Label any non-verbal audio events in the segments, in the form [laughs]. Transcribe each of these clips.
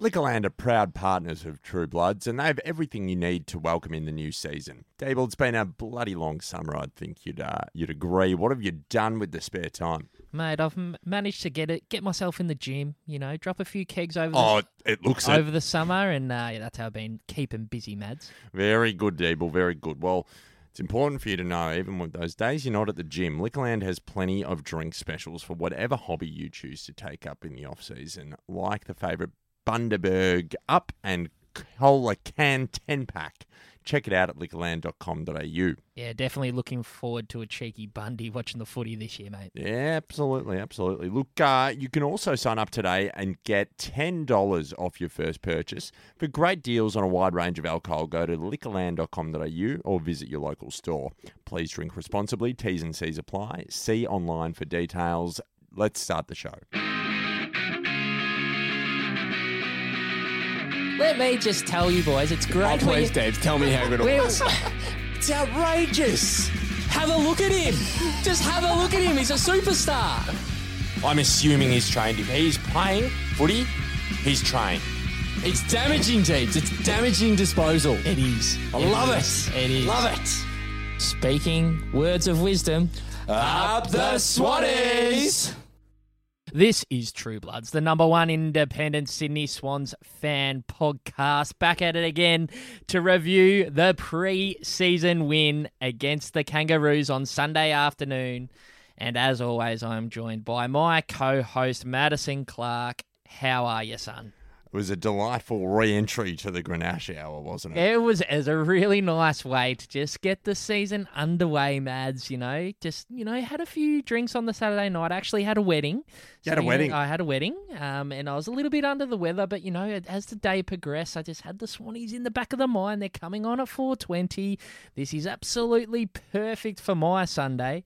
Liquorland are proud partners of True Bloods, and they have everything you need to welcome in the new season. Dable, it's been a bloody long summer. I'd think you'd uh, you'd agree. What have you done with the spare time? Mate, I've m- managed to get it, get myself in the gym. You know, drop a few kegs over Oh, the, it looks over the summer, and uh, yeah, that's how I've been keeping busy, Mads. Very good, Deeble. Very good. Well, it's important for you to know, even with those days you're not at the gym, Liquorland has plenty of drink specials for whatever hobby you choose to take up in the off season, like the favourite Bundaberg Up and Cola Can 10 pack. Check it out at liquorland.com.au. Yeah, definitely looking forward to a cheeky Bundy watching the footy this year, mate. Yeah, absolutely, absolutely. Look, uh, you can also sign up today and get $10 off your first purchase. For great deals on a wide range of alcohol, go to liquorland.com.au or visit your local store. Please drink responsibly. T's and C's apply. See online for details. Let's start the show. Let me just tell you, boys, it's Oh, great. when please, you- Dave, tell me how good it was. [laughs] It's outrageous. Have a look at him. Just have a look at him. He's a superstar. I'm assuming he's trained. If he's playing footy, he's trained. It's damaging, Jeeves. It's damaging disposal. It is. I It love is. it. It is. Love it. Speaking words of wisdom, Up the Swannies. This is True Bloods, the number one independent Sydney Swans fan podcast. Back at it again to review the pre season win against the Kangaroos on Sunday afternoon. And as always, I'm joined by my co host, Madison Clark. How are you, son? It was a delightful re entry to the Grenache hour, wasn't it? It was as a really nice way to just get the season underway, Mads. You know, just you know, had a few drinks on the Saturday night. I actually had a wedding. You had a So, wedding? I had a wedding, um, and I was a little bit under the weather. But you know, as the day progressed, I just had the Swannies in the back of the mind. They're coming on at four twenty. This is absolutely perfect for my Sunday.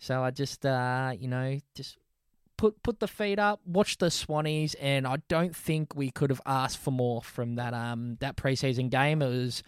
So I just, uh, you know, just put put the feet up, watch the Swannies, and I don't think we could have asked for more from that um that preseason game. It was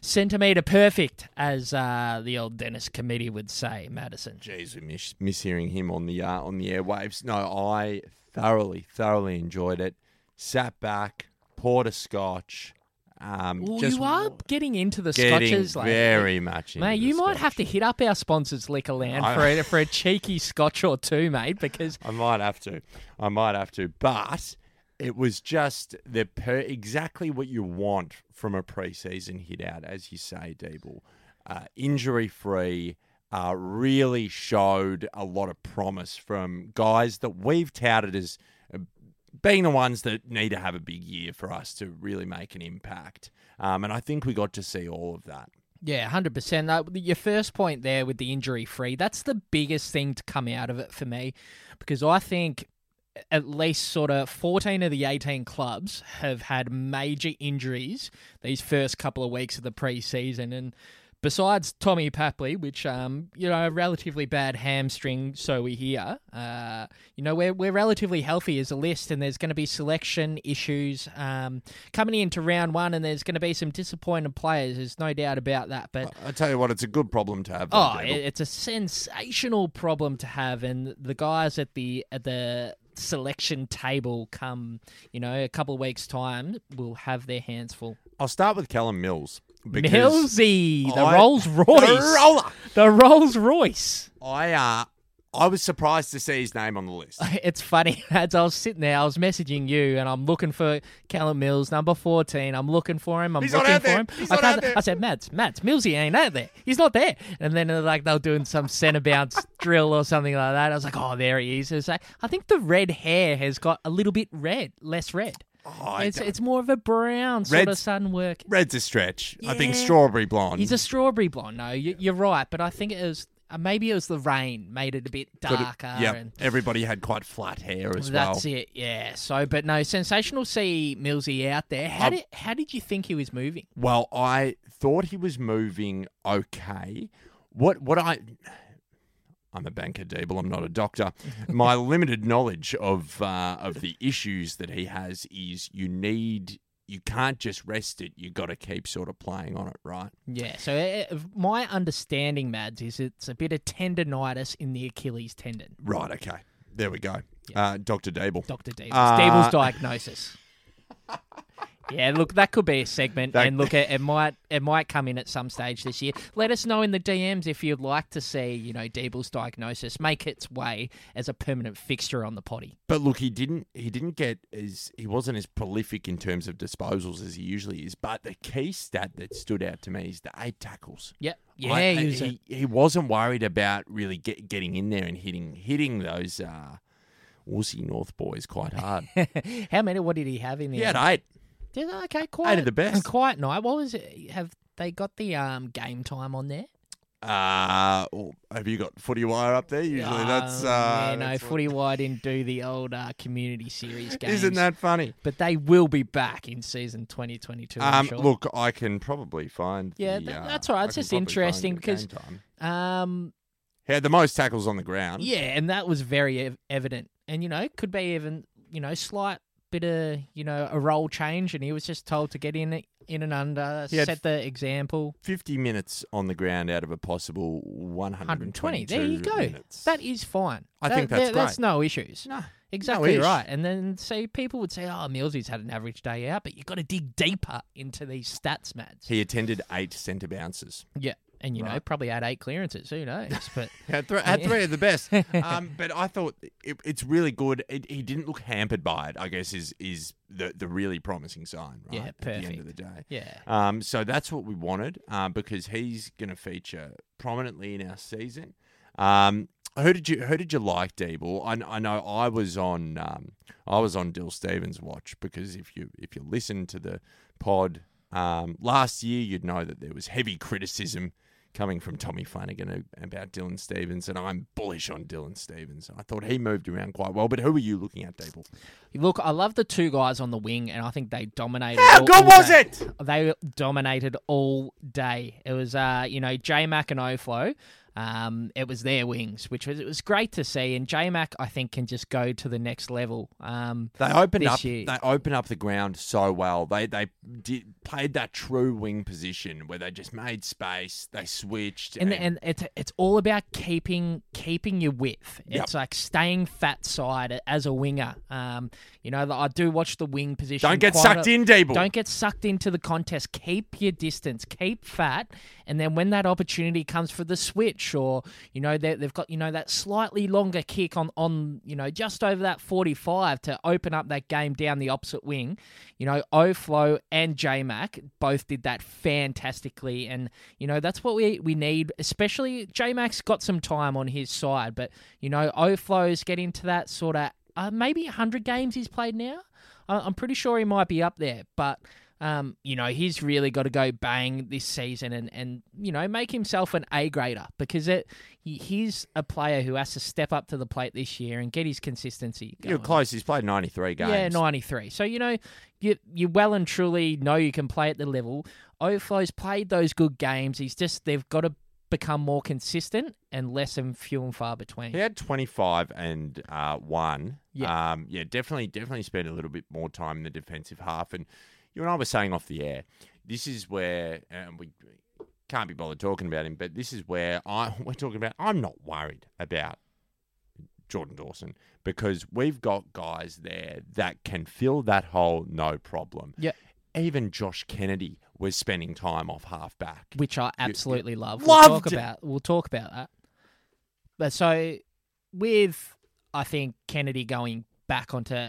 centimeter perfect, as uh, the old Dennis Cometti would say, Madison. Jeez, we miss, miss hearing him on the uh, on the airwaves. No, I thoroughly, thoroughly enjoyed it. Sat back, poured a scotch. Um, just you are getting into the getting scotches, like very much. into Mate, you might scotch. have to hit up our sponsors, Liquorland, for a, for a cheeky scotch or two, mate, because [laughs] I might have to. I might have to. But it was just the per exactly what you want from a preseason hit out, as you say, Deeble. Uh, injury free. Uh, really showed a lot of promise from guys that we've touted as being the ones that need to have a big year for us to really make an impact. Um, and I think we got to see all of that. Yeah, hundred percent. Uh, Your first point there with the injury free, that's the biggest thing to come out of it for me, because I think at least sort of fourteen of the eighteen clubs have had major injuries these first couple of weeks of the preseason, and besides Tommy Papley, which um you know a relatively bad hamstring, so we hear, uh you know we're we're relatively healthy as a list, and there's going to be selection issues um coming into round one, and there's going to be some disappointed players. There's no doubt about that, but. I tell you what, it's a good problem to have. Oh, it- it's a sensational problem to have, and the guys at the at the selection table come, you know, a couple of weeks time will have their hands full. I'll start with Callum Mills. Because Millsy, the I- Rolls Royce, The roller. the Rolls Royce. I uh, I was surprised to see his name on the list. [laughs] It's funny [laughs] as I was sitting there, I was messaging you, and I'm looking for Callum Mills, number fourteen. I'm looking for him. I'm He's not looking out for there. him. He's I, not out there. I said, Mads, Mads, Millsy ain't out there. He's not there. And then uh, like they were doing some centre bounce [laughs] drill or something like that. I was like, oh, there he is. It's like, I think the red hair has got a little bit red, less red. Oh, it's it's more of a brown sort of Red's- sun work. Red's a stretch. I think strawberry blonde. He's a strawberry blonde. No, you, you're right, but I think it was uh, maybe it was the rain made it a bit darker. yeah, and everybody had quite flat hair as That's well. That's it, yeah. So, but no, sensational see Millsy out there. How Um, did how did you think he was moving? Well, I thought he was moving okay. What what I I'm a banker, Deeble. I'm not a doctor. My [laughs] limited knowledge of uh, of the issues that he has is you need you can't just rest it. You got to keep sort of playing on it, right? Yeah. So, uh, my understanding, Mads, is it's a bit of tendonitis in the Achilles tendon. Right. Okay. There we go. Uh, Doctor Dable. Doctor Davis, Uh, Dable's diagnosis. [laughs] Yeah, look, that could be a segment, That- and look, it, it might it might come in at some stage this year. Let us know in the DMs if you'd like to see, you know, Deeble's diagnosis make its way as a permanent fixture on the potty. But look, he didn't. He didn't get as he wasn't as prolific in terms of disposals as he usually is. But the key stat that stood out to me is the eight tackles. Yep. Yeah, I- he was a- he, he wasn't worried about really get, getting in there and hitting hitting those uh, Wussy North boys quite hard. [laughs] How many? What did he have in there? he had eight. Okay, quite the best. Quite night. What was it? Have they got the um game time on there? Uh, well, have you got footy wire up there? Usually that's Oh, uh, yeah, no, that's what- Footy Wire didn't do the old uh, community series [laughs] games. Isn't that funny? But they will be back in season 2022. I'm Um, sure. look, I can probably find. Yeah, the, tha- uh, that's all right. I It's can just probably find interesting the because- game time. um, he had the most tackles on the ground. yeah, and that was very ev- evident. And you know, could be even you know slight bit of you know a role change, and he was just told to get in in and under, He set the example. 50 minutes on the ground out of a possible 120. 120. There you go. Minutes. That is fine. I That- think that's there- That's no issues. no, Exactly ish. right. And then say people would say, "Oh, Millsy's had an average day out," but you've got to dig deeper into these stats, Mads. he attended eight centre bounces. Yeah, and you know probably had eight clearances. Who knows? [laughs] But Had, th- had three of the best. [laughs] Um, but I thought it, it's really good. It, he didn't look hampered by it. I guess is is the the really promising sign. Right? Yeah, At the end of the day. yeah, Um, so that's what we wanted um, because he's going to feature prominently in our season. Um, who did you who did you like, Deeble? I, I know I was on um, I was on Dill Stephens' watch because if you if you listen to the pod um, last year, you'd know that there was heavy criticism coming from Tommy Flanagan about Dylan Stephens, and I'm bullish on Dylan Stephens. I thought he moved around quite well. But who were you looking at, Deeble? look, I love the two guys on the wing, and I think they dominated. How all- good all was day. it? They dominated all day. It was, uh, you know, J Mac and Oflo. Um, it was their wings, which was it was great to see. And J Mac, I think, can just go to the next level. Um, They opened up. year. They opened up the ground so well. They they did, played that true wing position where they just made space. They switched. and and it's it's all about keeping keeping your width. Yep. It's like staying fat side as a winger. Um, you know, I do watch the wing position. don't get sucked a- in, Deeble. Don't get sucked into the contest. Keep your distance. Keep fat, and then when that opportunity comes for the switch, or you know they, they've got you know that slightly longer kick on on you know just over that forty five to open up that game down the opposite wing. You know, Oflo and J Mac both did that fantastically, and you know that's what we we need. Especially J Mac's got some time on his side, but you know Oflo's getting to that sort of uh, maybe hundred games he's played now. I'm pretty sure he might be up there, but um, you know he's really got to go bang this season and and you know make himself an A grader because it he- he's a player who has to step up to the plate this year and get his consistency. You're close. He's played 93 games. Yeah, 93. So, you know, you you well and truly know you can play at the level. Oflo's played those good games. He's just, they've got to become more consistent and less and few and far between. He had 25 and uh, one. Yeah. Um, yeah, definitely, definitely spent a little bit more time in the defensive half. And you and I were saying off the air, this is where, and we can't be bothered talking about him, but this is where I [laughs] we're talking about. I'm not worried about Jordan Dawson because we've got guys there that can fill that hole no problem. Yeah. Even Josh Kennedy was spending time off half back. which I absolutely love. loved we'll talk it. about we'll talk about that. But so with I think Kennedy going back onto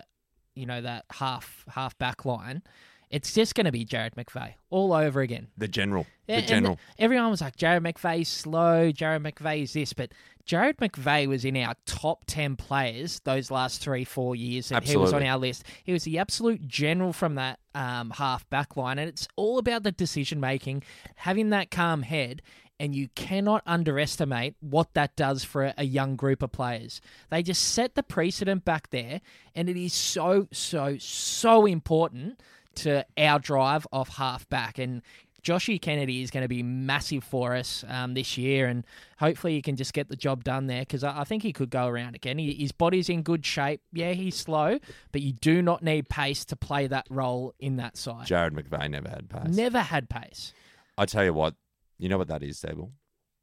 you know that half half back line, it's just going to be Jarrad McVeigh all over again. The general. The and general. everyone was like, Jarrad McVeigh's slow, Jarrad McVeigh's this, but Jarrad McVeigh was in our top 10 players those last three, four years that he was on our list. He was the absolute general from that um, half back line, and it's all about the decision making, having that calm head. And you cannot underestimate what that does for a young group of players. They just set the precedent back there, and it is so, so, so important to our drive off half back. And Joshy Kennedy is going to be massive for us um, this year, and hopefully he can just get the job done there because I, I think he could go around again. He, his body's in good shape. Yeah, he's slow, but you do not need pace to play that role in that side. Jarrad McVeigh never had pace. Never had pace. I tell you what, you know what that is, Stable?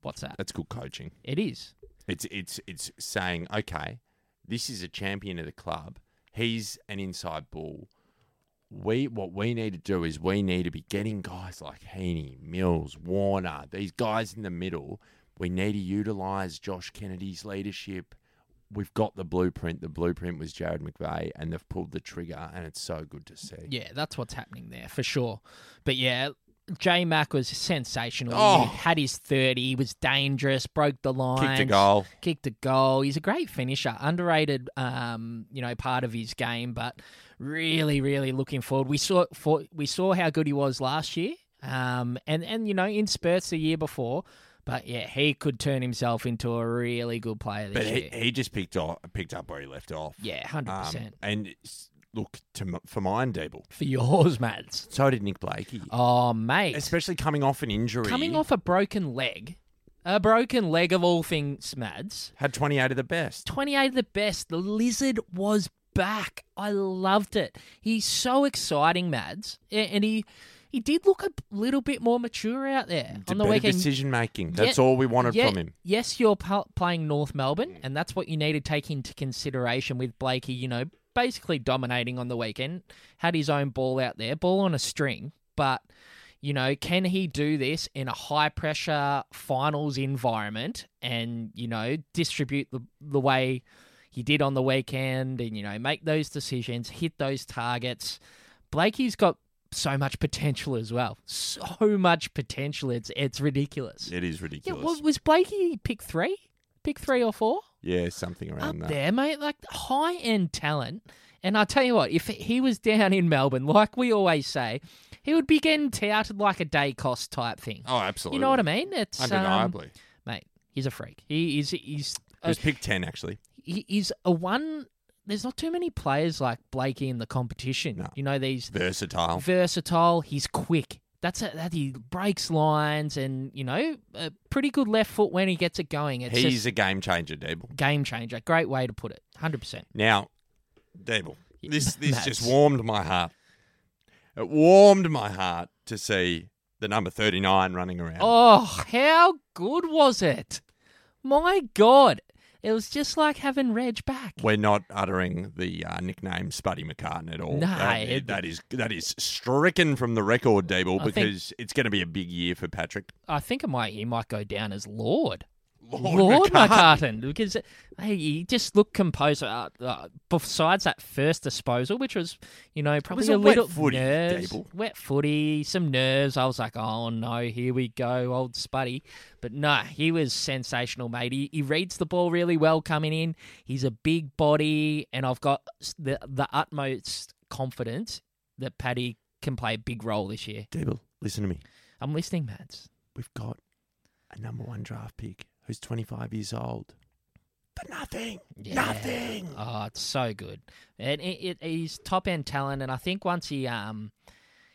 What's that? That's good coaching. It is. It's it's it's saying, okay, this is a champion of the club. He's an inside bull. We what we need to do is we need to be getting guys like Heeney, Mills, Warner, these guys in the middle. We need to utilize Josh Kennedy's leadership. We've got the blueprint. The blueprint was Jarrad McVeigh, and they've pulled the trigger, and it's so good to see. Yeah, that's what's happening there for sure. But yeah, J Mac was sensational. Oh. He had his 30, he was dangerous, broke the line. Kicked a goal. Kicked a goal. He's a great finisher, underrated, um, you know, part of his game, but really, really looking forward. We saw for, we saw how good he was last year, um, and and you know in spurts the year before. But yeah, he could turn himself into a really good player this But he, year. he just picked off, picked up where he left off. yeah, hundred Um, percent and look to for mine, Deeble. for yours, Mads. So did Nick Blakey, Oh mate, especially coming off an injury. coming off a broken leg, a broken leg of all things, Mads. had twenty eight of the best. 28 of the best. The lizard was back. I loved it. He's so exciting, Mads. And he he did look a little bit more mature out there on the weekend. decision making. That's Yeah, all we wanted yeah, from him. Yes, you're p- playing North Melbourne, and that's what you need to take into consideration with Blakey, you know, basically dominating on the weekend. Had his own ball out there, ball on a string, but. You know, can he do this in a high pressure finals environment and, you know, distribute the, the way he did on the weekend and, you know, make those decisions, hit those targets? Blakey's got so much potential as well. So much potential. It's it's ridiculous. It is Yeah, ridiculous. was, was Blakey pick three? Pick three or four? Yeah, something Up around that. there, mate. Like high end talent. And I tell you what, if he was down in Melbourne, like we always say, he would be getting touted like a day cost type thing. Oh, absolutely. You know what I mean? It's um, Undeniably. mate. He's a freak. He is. He's. It was pick ten actually. He- he's a one. There's not too many players like Blakey in the competition. No. You know these Versatile. versatile. He's quick. That's a, that he breaks lines and you know a pretty good left foot when he gets it going. It's He's just a game changer, Dable. game changer. Great way to put it. Hundred percent. Now, Dable, this [laughs] this just warmed my heart. It warmed my heart to see the number thirty nine running around. Oh, how good was it? My God, it was just like having Reg back. We're not uttering the uh, nickname Spuddy McCartin at all. No, that, it- that is that is stricken from the record, Dable, I think- because it's going to be a big year for Patrick. I think it might he might go down as Lord. Lord, Lord McCartin. Because hey, he just looked composed. Uh, uh, besides that first disposal, which was you know probably a a wet little footy, nerves, Dable. wet footy, some nerves. I was like, oh no, here we go, old Spuddy. But no, he was sensational, mate. He, he reads the ball really well coming in. He's a big body, and I've got the the utmost confidence that Paddy can play a big role this year. Dable, listen to me. I'm listening, Mads. We've got a number one draft pick who's 25 years old. For nothing. Yeah. Nothing. Oh, it's so good, and it, it, he's top end talent. And I think once he, um,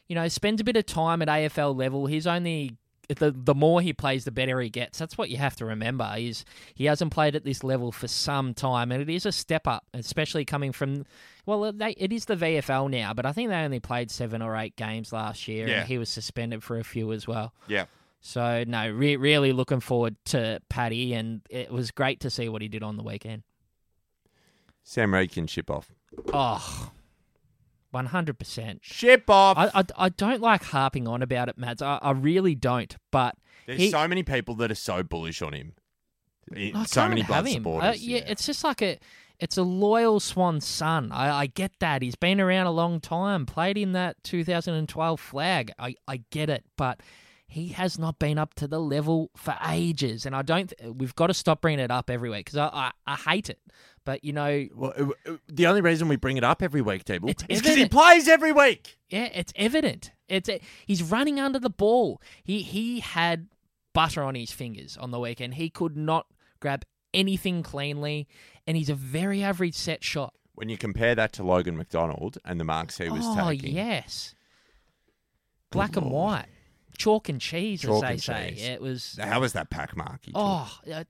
you know, spends a bit of time at AFL level, he's only the the more he plays, the better he gets. That's what you have to remember. Is he hasn't played at this level for some time, and it is a step up, especially coming from. Well, they, it is the VFL now, but I think they only played seven or eight games last year, Yeah. and he was suspended for a few as well. Yeah. So no, re- really looking forward to Paddy, and it was great to see what he did on the weekend. Sam Reid can ship off. Oh, 100%. Ship off. I, I, I don't like harping on about it, Mads. I, I really don't. But There's he- so many people that are so bullish on him. I- so many blood him. supporters. Uh, yeah, it's just like a, it's a loyal swan son. I, I get that. He's been around a long time. Played in that 2012 flag. I, I get it, but he has not been up to the level for ages. And I don't. th- We've got to stop bringing it up every week because I, I, I hate it. But you know, Well, uh, uh, the only reason we bring it up every week, Table, is because he plays every week. Yeah, it's evident. It's he's running under the ball. He he had butter on his fingers on the weekend. He could not grab anything cleanly, and he's a very average set shot. When you compare that to Logan McDonald and the marks he was oh taking, yes, black and white, chalk and cheese, Chalk as they and say. cheese. Yeah, it was. how was that pack mark? He took? Oh, uh,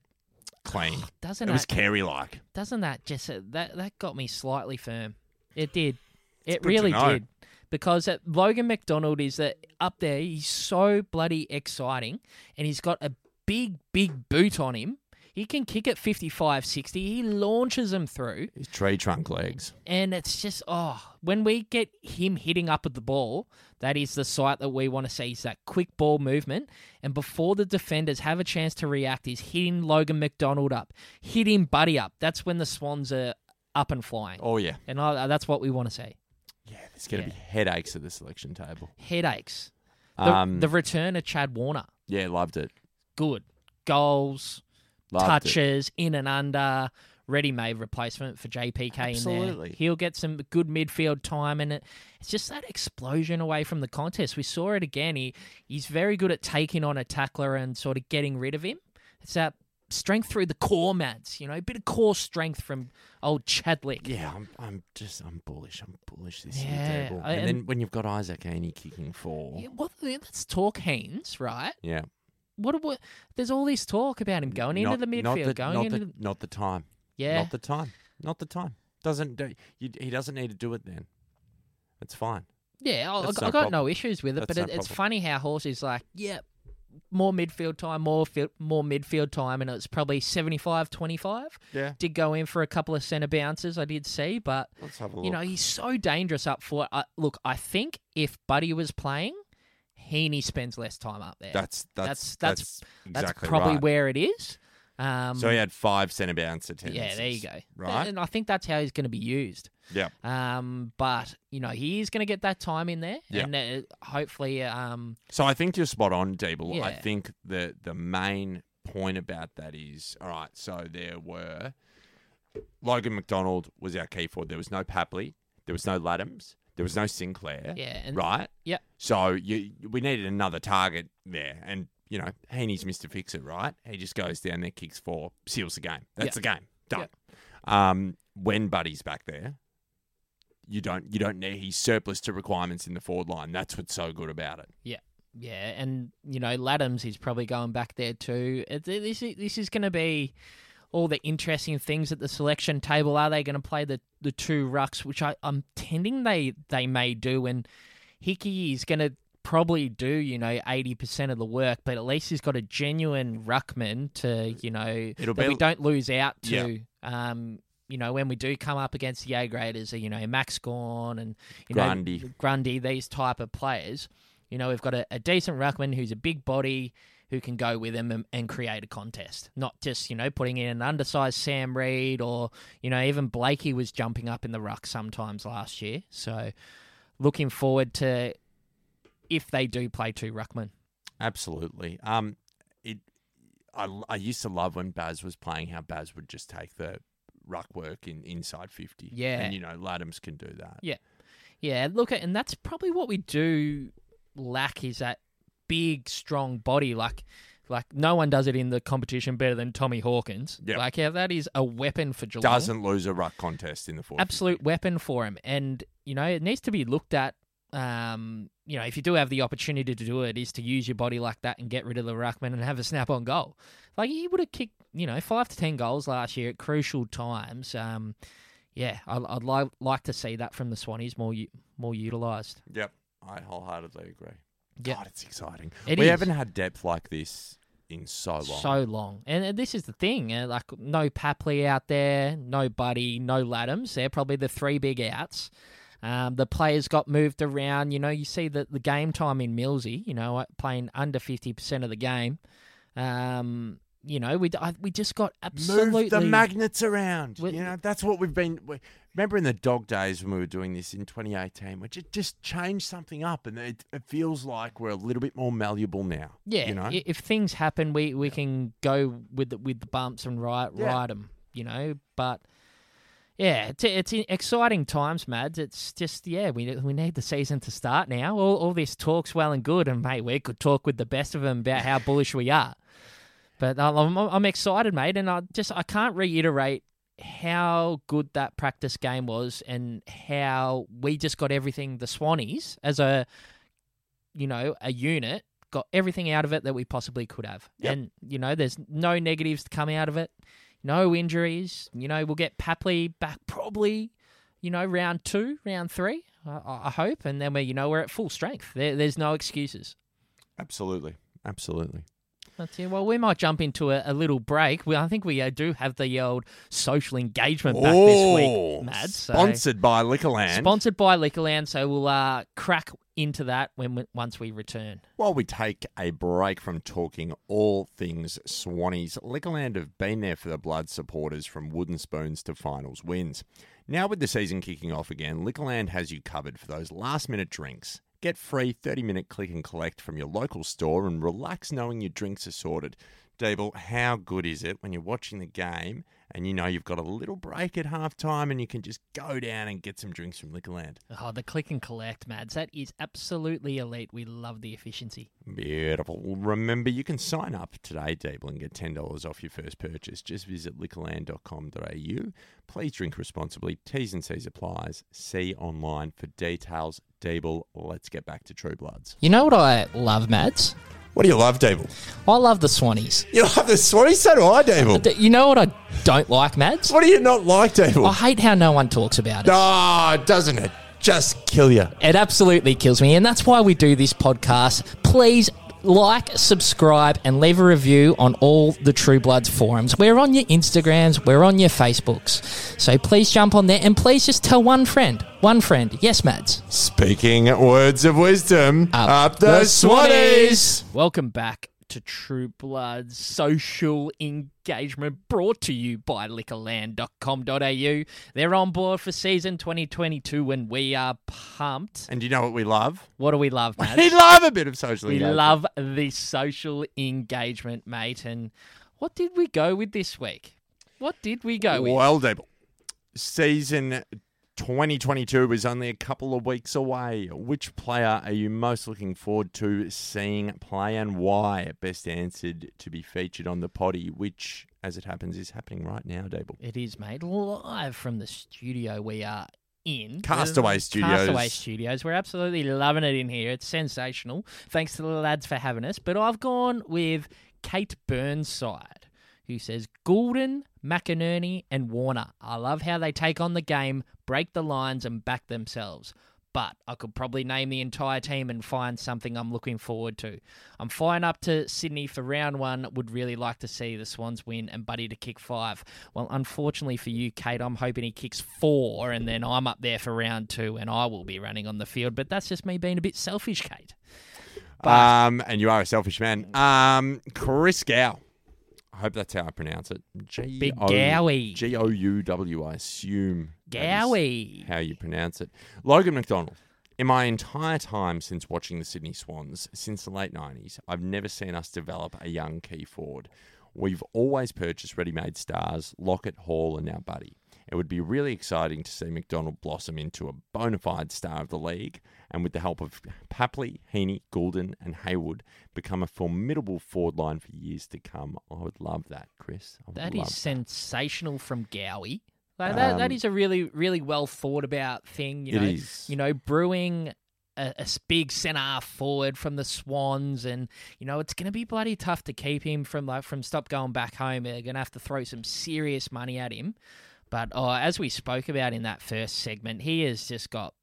clean. doesn't It was that Carey like. doesn't that just uh, that that got me slightly firm? It did. It good to really know. did. Because uh, Logan McDonald is that up there. He's so bloody exciting, and he's got a big, big boot on him. He can kick at 55, 60. He launches them through. His tree trunk legs. And it's just, oh, when we get him hitting up at the ball, that is the sight that we want to see is that quick ball movement. And before the defenders have a chance to react, he's hitting Logan McDonald up, hitting Buddy up. That's when the Swans are up and flying. Oh yeah, And I, that's what we want to see. yeah. There's going to Yeah. be headaches at the selection table. Headaches. The, Um, the return of Chad Warner. yeah, loved it. Good. Goals, Loved it. touches, in and under. Ready-made replacement for JPK in Absolutely. there. He'll get some good midfield time, and it, it's just that explosion away from the contest. We saw it again. He he's very good at taking on a tackler and sort of getting rid of him. It's that strength through the core, Mads. You know, a bit of core strength from old Chadwick. Yeah, I'm, I'm just, I'm bullish. I'm bullish this Yeah, year. I- And, then when you've got Isaac Heeney kicking four, Yeah, well, let's talk Haynes, right? yeah, What, what? There's all this talk about him going into the midfield, not the, going not into the, the, not the time, yeah. not the time, not the time. Doesn't do, you, he doesn't need to do it then. It's fine. Yeah, I, I no got no issues with it, That's but no it, it's funny how Horse is like, yeah, more midfield time, more fi- more midfield time, and it's probably 75-25. Yeah, Did go in for a couple of centre bounces, I did see, but let's have a look. you know he's so dangerous up for. Uh, look, I think if Buddy was playing, Heeney spends less time up there. that's that's that's- that's, That's exactly probably right. where it is. Um, So he had five centre bounce attendances. yeah, there you go. Right. and I think that's how he's going to be used. Yeah. Um, but you know he is going to get that time in there, Yeah. and uh, hopefully, um, So I think you're spot on, Deeble. I think the the main point about that is all right. So there were Logan McDonald was our key forward. There was no Papley. There was no Ladhams. There was no Sinclair. yeah, and Right. Yep. So you we needed another target there, and you know Heeney's Mr. Fix It. Right. He just goes down there, kicks four, seals the game. That's Yep. the game. Done. Um, when Buddy's back there. You don't. You don't need. He's surplus to requirements in the forward line. That's what's so good about it. Yeah, Yeah, and you know, Ladhams is probably going back there too. This is, this is going to be all the interesting things at the selection table. Are they going to play the, the two rucks, which I, I'm tending they they may do, and Hickey is going to probably do you know eighty percent of the work, but at least he's got a genuine ruckman to you know It'll that be- we don't lose out Yeah. to. Um, you know, when we do come up against the A graders, you know, Max Gawn and you know, Grundy. Grundy, these type of players. You know, we've got a, a decent ruckman who's a big body who can go with him and, and create a contest, not just you know putting in an undersized Sam Reid or you know even Blakey was jumping up in the ruck sometimes last year. So, looking forward to if they do play two ruckman. Absolutely. Um, it. I, I used to love when Baz was playing. How Baz would just take the ruck work in inside fifty. Yeah. and you know Ladhams can do that. Yeah. Yeah, look at and that's probably what we do lack is that big, strong body. Like, like no one does it in the competition better than Tommy Hawkins. Yep. Like, yeah, that is a weapon for Geelong. Doesn't lose a ruck contest in the fourth. absolute weapon for him, and you know it needs to be looked at. Um, you know, if you do have the opportunity to do it, is to use your body like that and get rid of the ruckman and have a snap on goal. Like he would have kicked, you know, five to ten goals last year at crucial times. Um, yeah, I'd, I'd like like to see that from the Swannies more u- more utilised. Yep, I wholeheartedly agree. Yep. God, it's exciting. It we is. haven't had depth like this in so long. So long, and this is the thing. Uh, like no Papley out there, no Buddy, no Ladhams. They're probably the three big outs. Um, the players got moved around. You know, you see the the game time in Millsy. You know, uh, playing under fifty percent of the game. Um, you know, we I, we just got absolutely Move the magnets around. We- you know, that's what we've been. We, remember in the dog days when we were doing this in 2018, which it just changed something up, and it, it feels like we're a little bit more malleable now. Yeah, you know, if things happen, we, we can go with the, with the bumps and ride Yeah. ride them. You know, but yeah, it's it's exciting times, Mads. It's just yeah, we we need the season to start now. All all this talks well and good, and mate, we could talk with the best of them about how bullish we are. But I'm I'm- I'm excited, mate, and I just I can't reiterate how good that practice game was and how we just got everything the Swannies as a you know a unit got everything out of it that we possibly could have. Yep. And you know there's no negatives to come out of it. No injuries. You know we'll get Papley back probably you know round 2, round 3. I, I I hope and then we you know we're at full strength. There, there's no excuses. absolutely, absolutely. That's it. Well, we might jump into a, a little break. We, I think we uh, do have the old social engagement back this week, Mads. so- Sponsored by Liquorland. Sponsored by Liquorland, so we'll uh, crack into that when we, once we return. While we take a break from talking all things Swannies, Liquorland have been there for the blood supporters from wooden spoons to finals wins. Now, with the season kicking off again, Liquorland has you covered for those last minute drinks. Get free 30 minute click and collect from your local store and relax knowing your drinks are sorted. Dable, how good is it when you're watching the game and you know you've got a little break at half time and you can just go down and get some drinks from Liquorland? Oh, the click and collect, Mads. That is absolutely elite. We love the efficiency. Beautiful. Remember, you can sign up today, Dable, and get $10 off your first purchase. Just visit liquorland.com.au. Please drink responsibly. T's and C's applies. See online for details. Dable, let's get back to True Bloods. You know what I love, Mads? What do you love, Dable? I love the Swannies. You love the Swannies? So do I, Dable. You know what I don't like, Mads? What do you not like, Dable? I hate how no one talks about it. Ah, doesn't it just kill you? It absolutely kills me, and that's why we do this podcast. Please like, subscribe, and leave a review on all the True Bloods forums. We're on your Instagrams, we're on your Facebooks. So please jump on there and please just tell one friend. One friend. Yes, Mads. Speaking words of wisdom, Up up, the the. Swannies. Welcome back to True Blood's social engagement brought to you by liquorland.com.au. They're on board for season 2022 and we are pumped. And do you know what we love? What do we love, [laughs] We love a bit of social We engagement. love the social engagement, mate. And what did we go with this week? What did we go with? Well, Dable, season 2022 is only a couple of weeks away. Which player are you most looking forward to seeing play and why? Best answered to be featured on the potty, which, as it happens, is happening right now, Dable. It is, mate. Live from the studio we are in. Castaway Studios. Castaway Studios. We're absolutely loving it in here. It's sensational. Thanks to the lads for having us. But I've gone with Kate Burnside, who says Gulden, McInerney, and Warner. I love how they take on the game, break the lines, and back themselves. But I could probably name the entire team and find something I'm looking forward to. I'm flying up to Sydney for round one. Would really like to see the Swans win and Buddy to kick five. Well, unfortunately for you, Kate, I'm hoping he kicks four and then I'm up there for round two and I will be running on the field. But that's just me being a bit selfish, Kate. But- Um, and you are a selfish man. Um, Chris Gow. I hope that's how I pronounce it. G Big Gowie. G O U W, I assume. Gowie. How you pronounce it. Logan McDonald. In my entire time since watching the Sydney Swans, since the late 90s, I've never seen us develop a young key forward. We've always purchased ready made stars, Lockett, Hall, and now Buddy. It would be really exciting to see McDonald blossom into a bona fide star of the league, and with the help of Papley, Heeney, Gulden, and Hayward, become a formidable forward line for years to come. I would love that, Chris. That is That sensational from Gowie. Like that, that Um, is a really, really well thought about thing. You It know, is. you know, brewing a big centre half forward from the Swans, and you know it's going to be bloody tough to keep him from like from stop going back home. They're going to have to throw some serious money at him. But uh, as we spoke about in that first segment, he has just got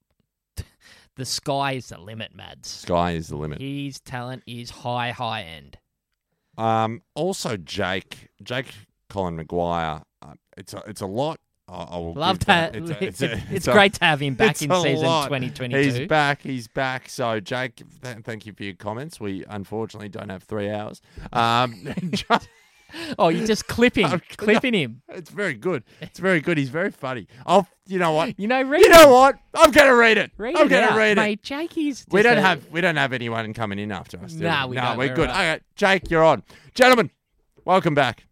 [laughs] the sky is the limit, Mads. Sky is the limit. His talent is high, high end. Um, also, Jake, Jake Colin McGuire. Uh, it's a, it's a lot. I, I will Love that. It's, It's, a- it's, a- [laughs] it's a- great to have him back in season lot. 2022. He's back. He's back. So, Jake, th- thank you for your comments. We unfortunately don't have three hours. Um, [laughs] [laughs] Oh, you're just clipping, I'm- [laughs] clipping him. it's very good. It's very good. He's very funny. I'll. You know what? [laughs] You know, read You it. know what? I'm gonna read it. Read I'm it gonna out. read it. Mate, Jakey's. We don't have we don't have anyone coming in after us. Nah, we? we no, don't. we're We're good. right. Okay, Jake, you're on. Gentlemen, welcome back.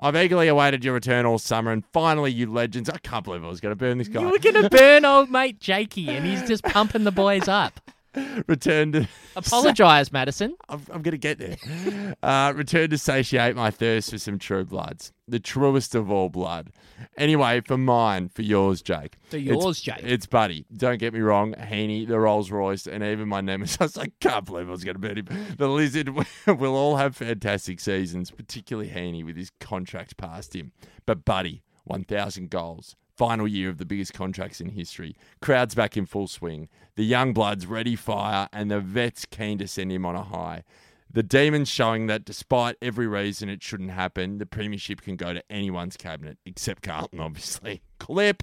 I've eagerly awaited your return all summer, and finally, you legends. I can't believe I was going to burn this guy. You were gonna burn old mate Jakey, and he's just pumping the boys up. [laughs] Return to. [laughs] Apologise, Madison. I'm, I'm going to get there. [laughs] Uh, return to satiate my thirst for some true bloods. The truest of all blood. Anyway, for mine, for yours, Jake. For It's- yours, Jake. It's Buddy. Don't get me wrong. Heeney, the Rolls Royce, and even my nemesis. I can't believe I was going to beat him. The Lizard will all have fantastic seasons, particularly Heeney with his contract past him. But Buddy, 1,000 goals. Final year of the biggest contracts in history. Crowds back in full swing. The young bloods ready fire, and the vets keen to send him on a high. The Demons showing that despite every reason it shouldn't happen, the Premiership can go to anyone's cabinet, except Carlton, obviously. [laughs] Clip.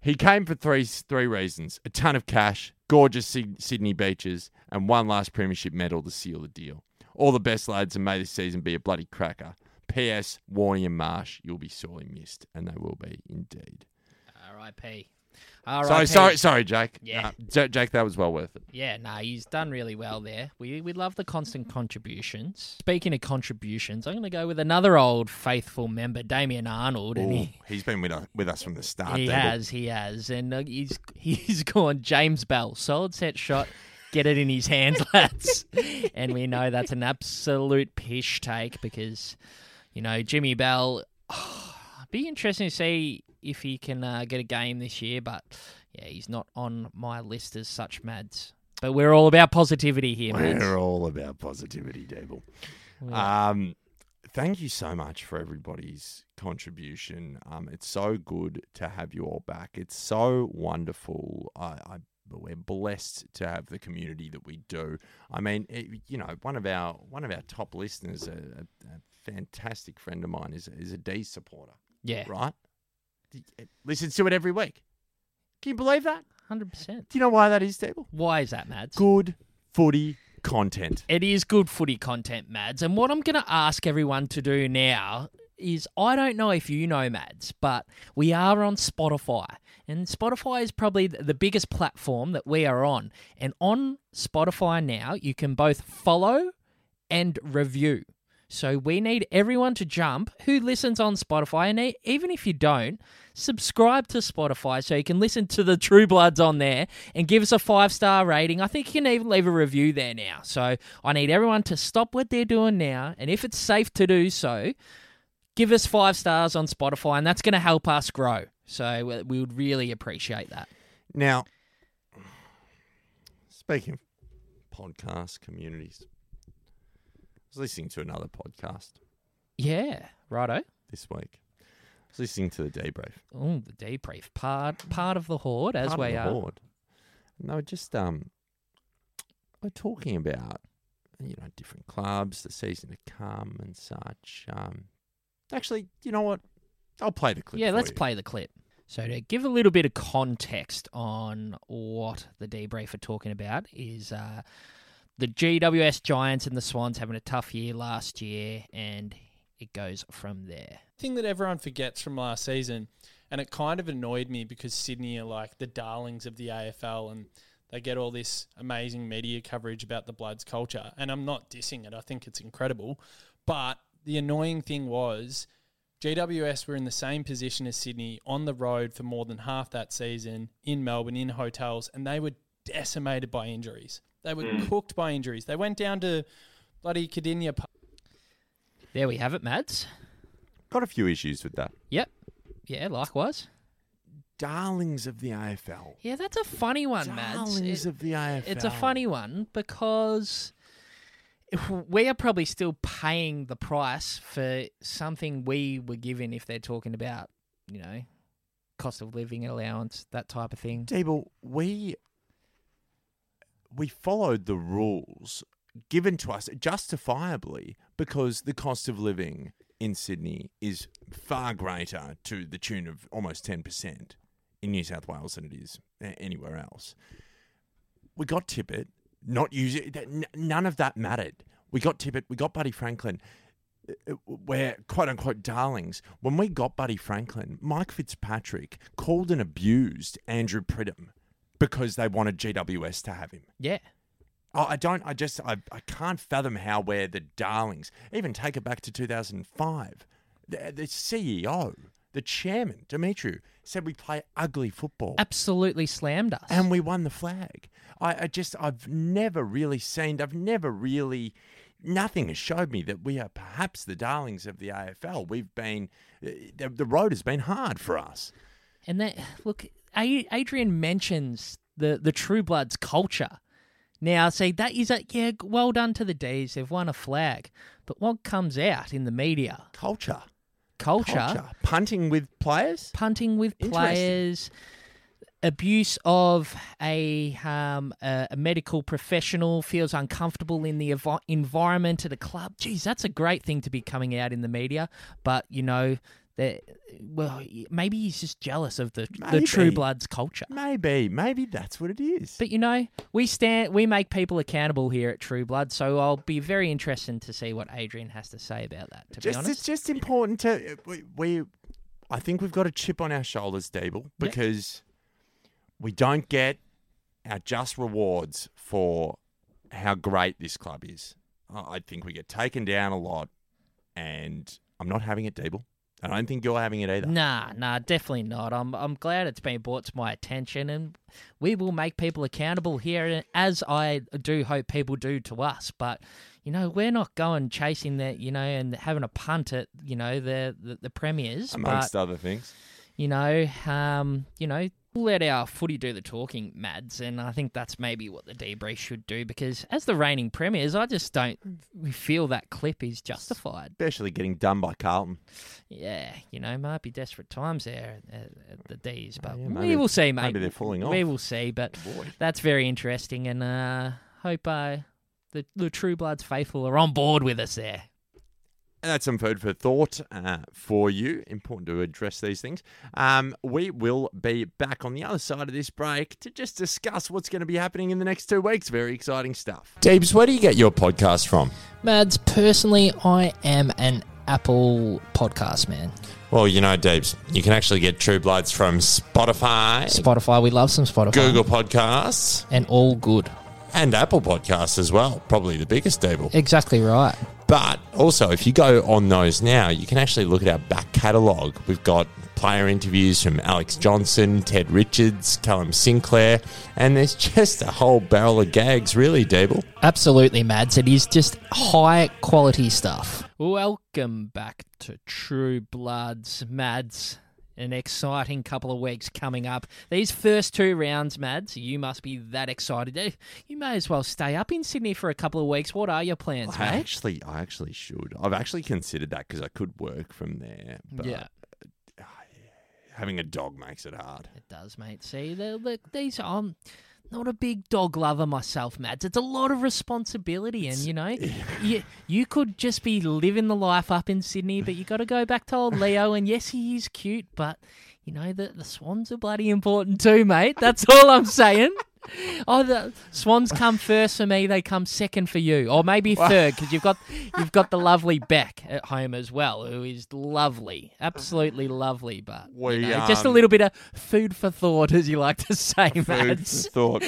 He came for three three reasons: a ton of cash, gorgeous Sydney beaches, and one last Premiership medal to seal the deal. All the best, lads, and may this season be a bloody cracker. P.S. Warney and Marsh, you'll be sorely missed, and they will be indeed. R.I.P. Sorry, R.I.P. sorry, sorry, Jake. Yeah. Nah, Ja- Jake, that was well worth it. Yeah, no, he's done really well there. We we love the constant contributions. Speaking of contributions, I'm going to go with another old faithful member, Damien Arnold, and Ooh, he. he's been with us, with us from the start. He has, he has, and uh, he's [laughs] he's gone James Bell, solid set shot, get it in his hands, [laughs] lads, and we know that's an absolute pish take because, you know, Jimmy Bell. [sighs] be interesting to see if he can uh, get a game this year, but yeah, he's not on my list as such, Mads. But we're all about positivity here, Mads. We're all about positivity, Dable. Um, thank you so much for everybody's contribution. Um, it's so good to have you all back. It's so wonderful. I, I we're blessed to have the community that we do. I mean, it, you know, one of our one of our top listeners, a, a fantastic friend of mine, is is a D supporter. Yeah, Right? Listens to it every week. Can you believe that? hundred percent. Do you know why that is, Dable? Why is that, Mads? Good footy content. It is good footy content, Mads. And what I'm going to ask everyone to do now is I don't know if you know, Mads, but we are on Spotify. And Spotify is probably the biggest platform that we are on. And on Spotify now, you can both follow and review. So we need everyone to jump who listens on Spotify. And even if you don't, subscribe to Spotify so you can listen to the True Bloods on there and give us a five star rating. I think you can even leave a review there now. So I need everyone to stop what they're doing now. And if it's safe to do so, give us five stars on Spotify. And that's going to help us grow. So we- we would really appreciate that. Now, speaking of podcast communities, was listening to another podcast Yeah, righto. this week. I was listening to the debrief. Oh, the debrief part part of the horde as part of we the are. Horde. And they were just um, we're talking about you know different clubs, the season to come, and such. Um, actually, you know what? I'll play the clip. Yeah, for let's you. play the clip. So to give a little bit of context on what the debrief are talking about is uh, the GWS Giants and the Swans having a tough year last year, and it goes from there. thing that everyone forgets from last season, and it kind of annoyed me because Sydney are like the darlings of the AFL and they get all this amazing media coverage about the Bloods culture. And I'm not dissing it, I think it's incredible. But the annoying thing was GWS were in the same position as Sydney on the road for more than half that season in Melbourne, in hotels, and they were decimated by injuries. They were hmm. cooked by injuries. They went down to bloody Cardinia Park. There we have it, Mads. Got a few issues with that. Yep. Yeah, likewise. Darlings of the AFL. Yeah, that's a funny one, Mads. Darlings It- of the AFL. It's a funny one because we are probably still paying the price for something we were given if they're talking about, you know, cost of living allowance, that type of thing. Dable, we we followed the rules given to us justifiably because the cost of living in Sydney is far greater to the tune of almost ten percent in New South Wales than it is anywhere else. We got Tippett, not using none of that mattered. We got Tippett, we got Buddy Franklin. uh, We're quote unquote darlings. When we got Buddy Franklin, Mike Fitzpatrick called and abused Andrew Pridham because they wanted GWS to have him. Yeah. I I don't. I just. I, I can't fathom how we're the darlings. Even take it back to 2005. The, the CEO, the chairman, Dimitri, said we play ugly football, Absolutely slammed us. and we won the flag. I, I just. I've never really seen. I've never really. Nothing has showed me that we are perhaps the darlings of the AFL. We've been. Uh, the, the road has been hard for us. And that look, Adrian mentions the the True Bloods culture. Now, see that is a yeah, well done to the D's. They've won a flag, but what comes out in the media? Culture. Culture, Culture. Punting with players. punting with players. abuse of a um, a, a medical professional feels uncomfortable in the evo- environment at a club. Geez, that's a great thing to be coming out in the media. But you know, that uh, well, maybe he's just jealous of the the True Bloods culture. Maybe, maybe that's what it is. But you know, we stand, we make people accountable here at True Blood. So I'll be very interested to see what Adrian has to say about that. To be honest, it's just important to uh, we, we. I think we've got a chip on our shoulders, Deeble, because we don't get our just rewards for how great this club is. I I think we get taken down a lot, and I'm not having it, Deeble. I don't think you're having it either. Nah, nah, definitely not. I'm I'm glad it's been brought to my attention, and we will make people accountable here, as I do hope people do to us. But you know, we're not going chasing that, you know, and having a punt at you know the the, the premiers. Amongst but other things. you know, um, you know, let our footy do the talking, Mads, and I think that's maybe what the debrief should do because as the reigning premiers, I just don't feel that clip is justified. Especially getting done by Carlton. Yeah, you know, might be desperate times there at, at the D's, but Oh, yeah, we maybe- will see, mate. maybe they're falling off. We will see, but Boy. that's very interesting, and uh, hope uh, the the True Bloods faithful are on board with us there. And that's some food for thought uh, for you. Important to address these things. Um, we will be back on the other side of this break to just discuss what's going to be happening in the next two weeks. Very exciting stuff. Deebs, where do you get your podcast from? Mads, personally, I am an Apple podcast man. Well, you know, Deebs, you can actually get True Bloods from Spotify, Spotify, we love some Spotify. Google Podcasts, And all good. And Apple Podcasts as well. Probably the biggest, Deeble. Exactly right. But also, if you go on those now, you can actually look at our back catalogue. We've got player interviews from Alex Johnson, Ted Richards, Callum Sinclair, and there's just a whole barrel of gags, really, Dable. Absolutely, Mads. It is just high quality stuff. Welcome back to True Bloods, Mads. An exciting couple of weeks coming up. These first two rounds, Mads, you must be that excited. Eh, You may as well stay up in Sydney for a couple of weeks. What are your plans, I mate? actually, I actually should. I've actually considered that because I could work from there. But Yeah. having a dog makes it hard. It does, mate. See, the, the, these I'm not a big dog lover myself, Mads. It's a lot of responsibility, and you know, [laughs] you you could just be living the life up in Sydney, but you got to go back to old Leo. And yes, he is cute, but you know the the swans are bloody important too, mate. That's [laughs] all I'm saying. Oh, the swans come first for me. They come second for you, or maybe third, because you've got you've got the lovely Beck at home as well, who is lovely, absolutely lovely. But you We, know, just a um, little bit of food for thought, as you like to say, Food Mads. for thought.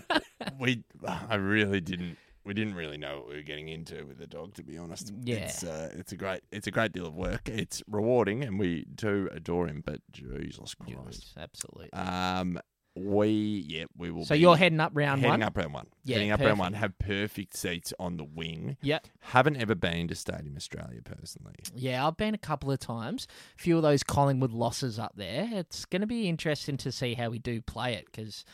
[laughs] we, I really didn't. We didn't really know what we were getting into with the dog, to be honest. Yeah. it's uh, it's a great, it's a great deal of work. It's rewarding, and we do adore him. But Jesus Christ, absolutely. um, we yeah, we will. So you're heading up round heading one. Heading up round one. Yeah, heading up round one. Have perfect seats on the wing. Yep. Haven't ever been to Stadium Australia personally. Yeah, I've been a couple of times. A few of those Collingwood losses up there. It's going to be interesting to see how we do play it because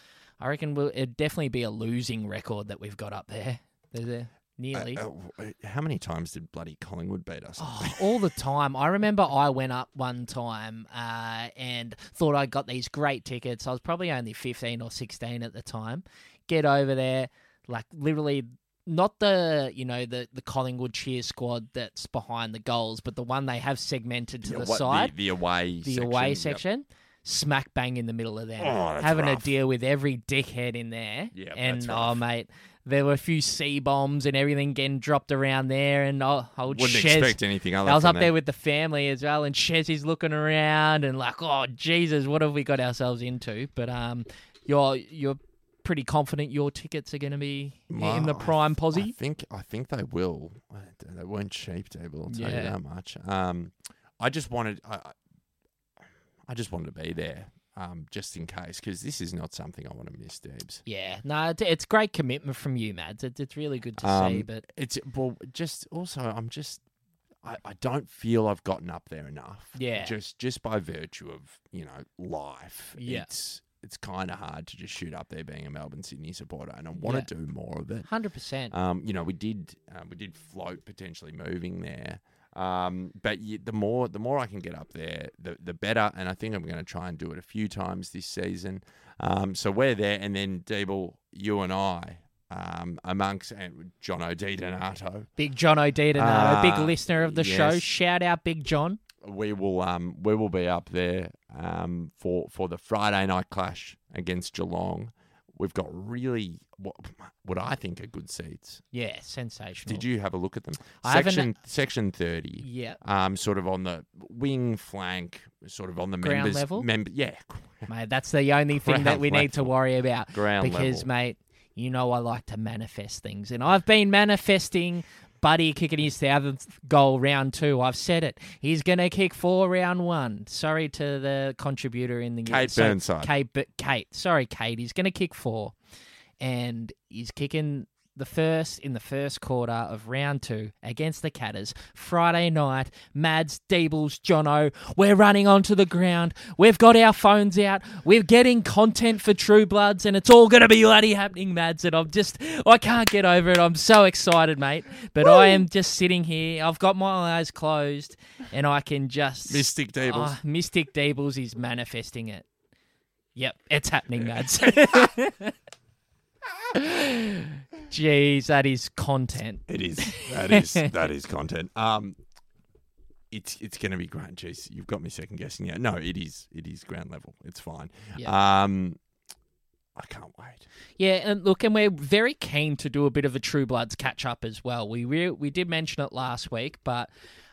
I reckon we'll, it'd definitely be a losing record that we've got up there. There's a, nearly. Uh, uh, how many times did bloody Collingwood beat us? Oh, [laughs] all the time. I remember I went up one time uh, and thought I got these great tickets. I was probably only 15 or 16 at the time. Get over there, like literally not the, you know, the, the Collingwood cheer squad that's behind the goals, but the one they have segmented to Yeah, the what- side, the, away, the section, away yep. section. Smack bang in the middle of them, Oh, having rough. to deal with every dickhead in there. Yeah, and oh rough. mate, there were a few C bombs and everything getting dropped around there, and oh, old Wouldn't Shez, expect anything other. I was up them. there with the family as well, and Shez is looking around and like, oh Jesus, what have we got ourselves into? But um, you're you're pretty confident your tickets are going to be in the Well, prime th- I think I think they will. They weren't cheap, Dable. I'll tell you that much. Um, I just wanted, I- I just wanted to be there, um, just in case, because this is not something I want to miss, Debs. Yeah, no, it's, great commitment from you, Mads. It's, it's really good to see. Um, But It's well, just also, I'm just, I, I don't feel I've gotten up there enough. Yeah. just just by virtue of you know life. Yeah. it's it's kind of hard to just shoot up there being a Melbourne Sydney supporter, and I want Yeah. to do more of it. hundred percent. Um, you know, we did uh, we did float potentially moving there. Um, but you, the more the more I can get up there, the the better. And I think I'm going to try and do it a few times this season. Um, so we're there, and then Deeble, you and I, um, amongst and John O'D Donato, Big John O'D Donato, big Uh, listener of the show. Shout out, Big John. we will um we will be up there um for for the Friday night clash against Geelong. We've got really what what I think are good seats. Yeah, sensational. Did you have a look at them? I section section thirty. Yeah, Um, sort of on the wing flank, sort of on the Ground members. level? Member, yeah, [laughs] mate, that's the only thing that we need to worry about. ground because, level. mate, you know I like to manifest things, and I've been manifesting. Buddy kicking his thousandth goal round two. I've said it. He's gonna kick four round one. Sorry to the contributor in the Kate so- Burnside. Kate, but Kate. Sorry, Kate. He's gonna kick four, and he's kicking the first in the first quarter of round two against the Catters. Friday night, Mads, Deebles, Jono, we're running onto the ground. We've got our phones out. We're getting content for True Bloods, and it's all going to be bloody happening, Mads. And I'm just, I can't get over it. I'm so excited, mate. But I am just sitting here. I've got my eyes closed, and I can just. Mystic Deebles. Ah, Mystic Deebles is manifesting it. Yep, it's happening, Mads. [laughs] [laughs] Jeez, that is content. It is. That is. [laughs] that is content. Um, it's it's going to be great. Jeez, you've got me second guessing. Yeah, no, it is. It is ground level. It's fine. Um, I can't wait. Yeah, and look, and we're very keen to do a bit of a True Bloods catch up as well. We re- we did mention it last week, but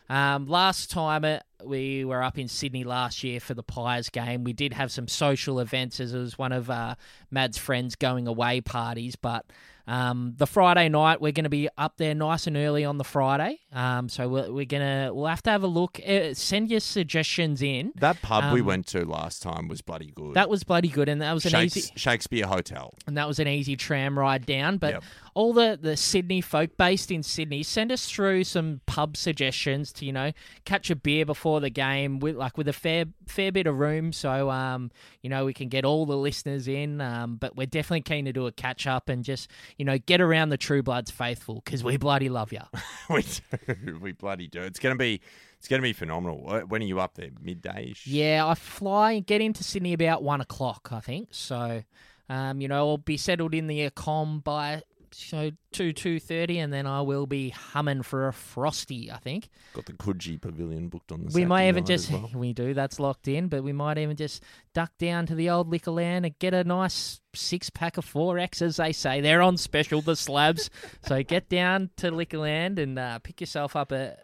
um, last time it, we were up in Sydney last year for the Pies game. We did have some social events as it was one of uh, Mad's friends going away parties, but. Um, the Friday night, we're going to be up there nice and early on the Friday. Um, so we're, we're gonna we'll have to have a look. Uh, send your suggestions in. That pub we Um, went to last time was bloody good. That was bloody good, and that was an Shakes- easy Shakespeare Hotel. and that was an easy tram ride down. But Yep. All the, the Sydney folk based in Sydney, send us through some pub suggestions to you know catch a beer before the game with like with a fair fair bit of room, so um you know we can get all the listeners in. Um, but we're definitely keen to do a catch up and just you know get around the True Bloods faithful because we bloody love you. [laughs] we do. [laughs] We bloody do. It's gonna be. It's gonna be phenomenal. When are you up there? Midday. Yeah, I fly and get into Sydney about one o'clock, I think. So, um, you know, I'll be settled in the com by so two two thirty, and then I will be humming for a frosty. I think Got the Coogee Pavilion booked on the. we might even just well. [laughs] we do that's locked in, but we might even just duck down to the old Liquorland and get a nice six pack of four X, as they say. They're on special, the slabs. so get down to Liquorland and uh, pick yourself up a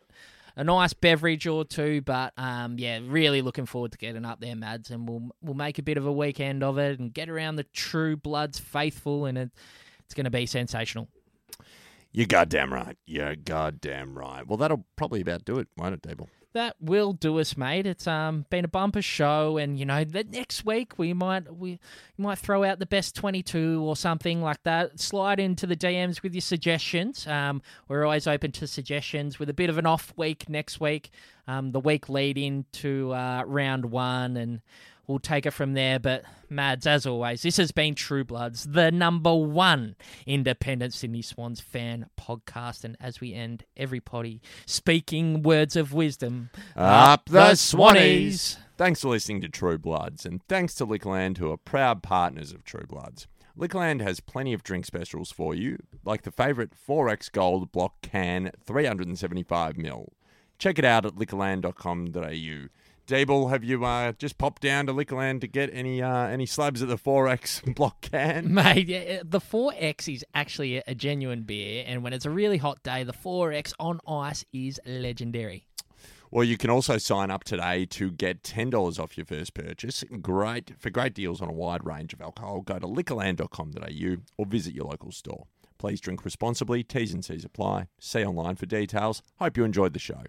a nice beverage or two. But um, yeah, really looking forward to getting up there, Mads, and we'll we'll make a bit of a weekend of it and get around the True Bloods faithful, and it, it's going to be sensational. You're goddamn right. You're goddamn right. Well, that'll probably about do it, won't it, Dable? That will do us, mate. It's um been a bumper show, and you know that next week we might we might throw out the best twenty two or something like that. Slide into the DMs with your suggestions. Um, we're always open to suggestions. With a bit of an off week next week, um, the week lead into uh, round one, and we'll take it from there. But Mads, as always, this has been True Bloods, the number one independent Sydney Swans fan podcast. And as we end every potty, speaking words of wisdom, Up the Swannies! Thanks for listening to True Bloods, and thanks to Liquorland, who are proud partners of True Bloods. Liquorland has plenty of drink specials for you, like the favourite 4X Gold Block Can 375ml. Check it out at liquorland.com.au. Dable, have you uh, just popped down to Liquorland to get any uh, any slabs of the 4X [laughs] Block Can? Mate, the 4X is actually a- genuine beer, and when it's a really hot day, the 4X on ice is legendary. Well, you can also sign up today to get $10 off your first purchase. Great For great deals on a wide range of alcohol, go to liquorland.com.au or visit your local store. Please drink responsibly. T's and C's apply. See online for details. Hope you enjoyed the show.